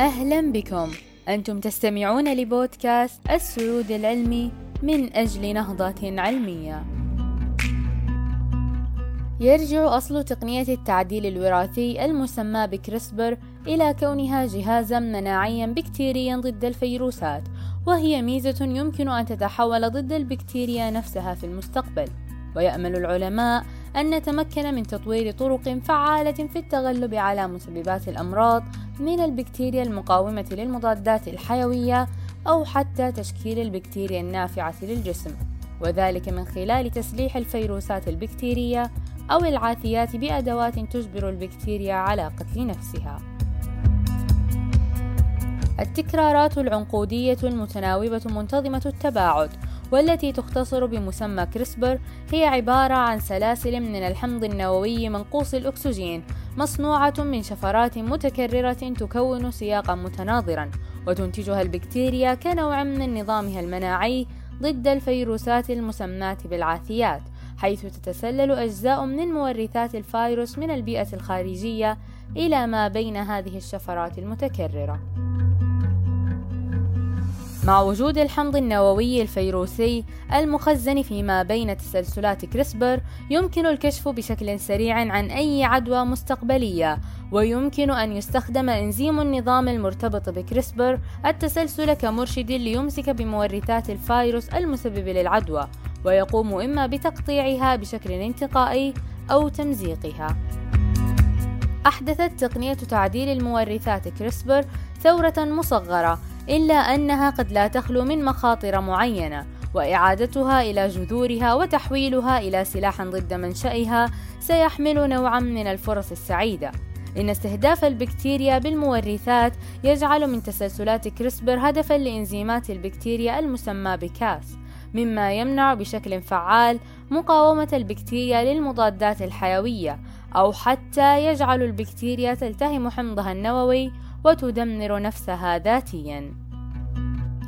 أهلا بكم. أنتم تستمعون لبودكاست السعود العلمي من أجل نهضة علمية. يرجع أصل تقنية التعديل الوراثي المسمى بكريسبر إلى كونها جهازا مناعيا بكتيريا ضد الفيروسات وهي ميزة يمكن أن تتحول ضد البكتيريا نفسها في المستقبل. ويأمل العلماء أن نتمكن من تطوير طرق فعالة في التغلب على مسببات الأمراض من البكتيريا المقاومة للمضادات الحيوية أو حتى تشكيل البكتيريا النافعة للجسم وذلك من خلال تسليح الفيروسات البكتيرية أو العاثيات بأدوات تجبر البكتيريا على قتل نفسها. التكرارات العنقودية المتناوبة منتظمة التباعد والتي تختصر بمسمى كريسبر هي عبارة عن سلاسل من الحمض النووي منقوص الأكسجين مصنوعة من شفرات متكررة تكون سياقا متناظرا وتنتجها البكتيريا كنوع من نظامها المناعي ضد الفيروسات المسماة بالعاثيات حيث تتسلل أجزاء من مورثات الفيروس من البيئة الخارجية إلى ما بين هذه الشفرات المتكررة. مع وجود الحمض النووي الفيروسي المخزن فيما بين تسلسلات كريسبر يمكن الكشف بشكل سريع عن أي عدوى مستقبلية ويمكن أن يستخدم إنزيم النظام المرتبط بكريسبر التسلسل كمرشد ليمسك بمورثات الفيروس المسبب للعدوى ويقوم إما بتقطيعها بشكل انتقائي أو تمزيقها. أحدثت تقنية تعديل المورثات كريسبر ثورة مصغرة إلا أنها قد لا تخلو من مخاطر معينة وإعادتها إلى جذورها وتحويلها إلى سلاح ضد منشأها سيحمل نوعا من الفرص السعيدة. إن استهداف البكتيريا بالمورثات يجعل من تسلسلات كريسبر هدفا لإنزيمات البكتيريا المسمى بكاس مما يمنع بشكل فعال مقاومة البكتيريا للمضادات الحيوية أو حتى يجعل البكتيريا تلتهم حمضها النووي وتدمر نفسها ذاتيا.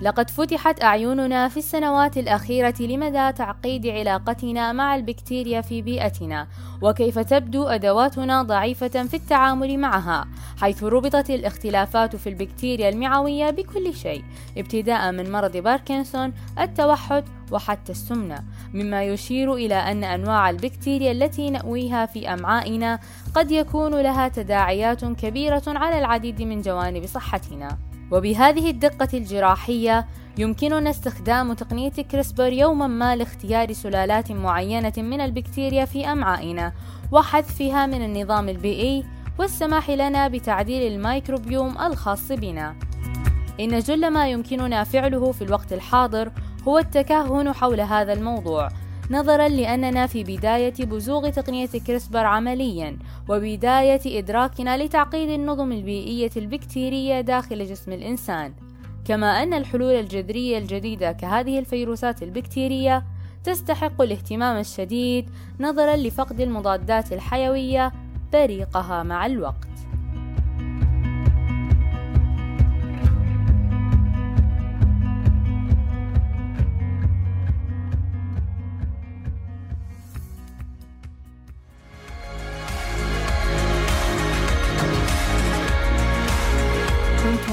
لقد فتحت أعيننا في السنوات الأخيرة لمدى تعقيد علاقتنا مع البكتيريا في بيئتنا وكيف تبدو أدواتنا ضعيفة في التعامل معها حيث ربطت الاختلافات في البكتيريا المعوية بكل شيء ابتداء من مرض باركنسون التوحد وحتى السمنة مما يشير إلى أن أنواع البكتيريا التي نأويها في أمعائنا قد يكون لها تداعيات كبيرة على العديد من جوانب صحتنا. وبهذه الدقة الجراحية يمكننا استخدام تقنية كريسبر يوما ما لاختيار سلالات معينة من البكتيريا في أمعائنا وحذفها من النظام البيئي والسماح لنا بتعديل الميكروبيوم الخاص بنا. إن جل ما يمكننا فعله في الوقت الحاضر هو التكهن حول هذا الموضوع. نظرا لأننا في بداية بزوغ تقنية كريسبر عمليا وبداية إدراكنا لتعقيد النظم البيئية البكتيرية داخل جسم الإنسان. كما أن الحلول الجذرية الجديدة كهذه الفيروسات البكتيرية تستحق الاهتمام الشديد نظرا لفقد المضادات الحيوية بريقها مع الوقت.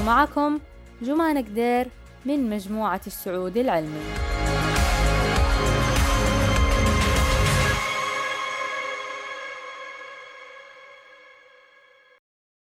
كنت معكم جمانة قدير من مجموعة السعود العلمي.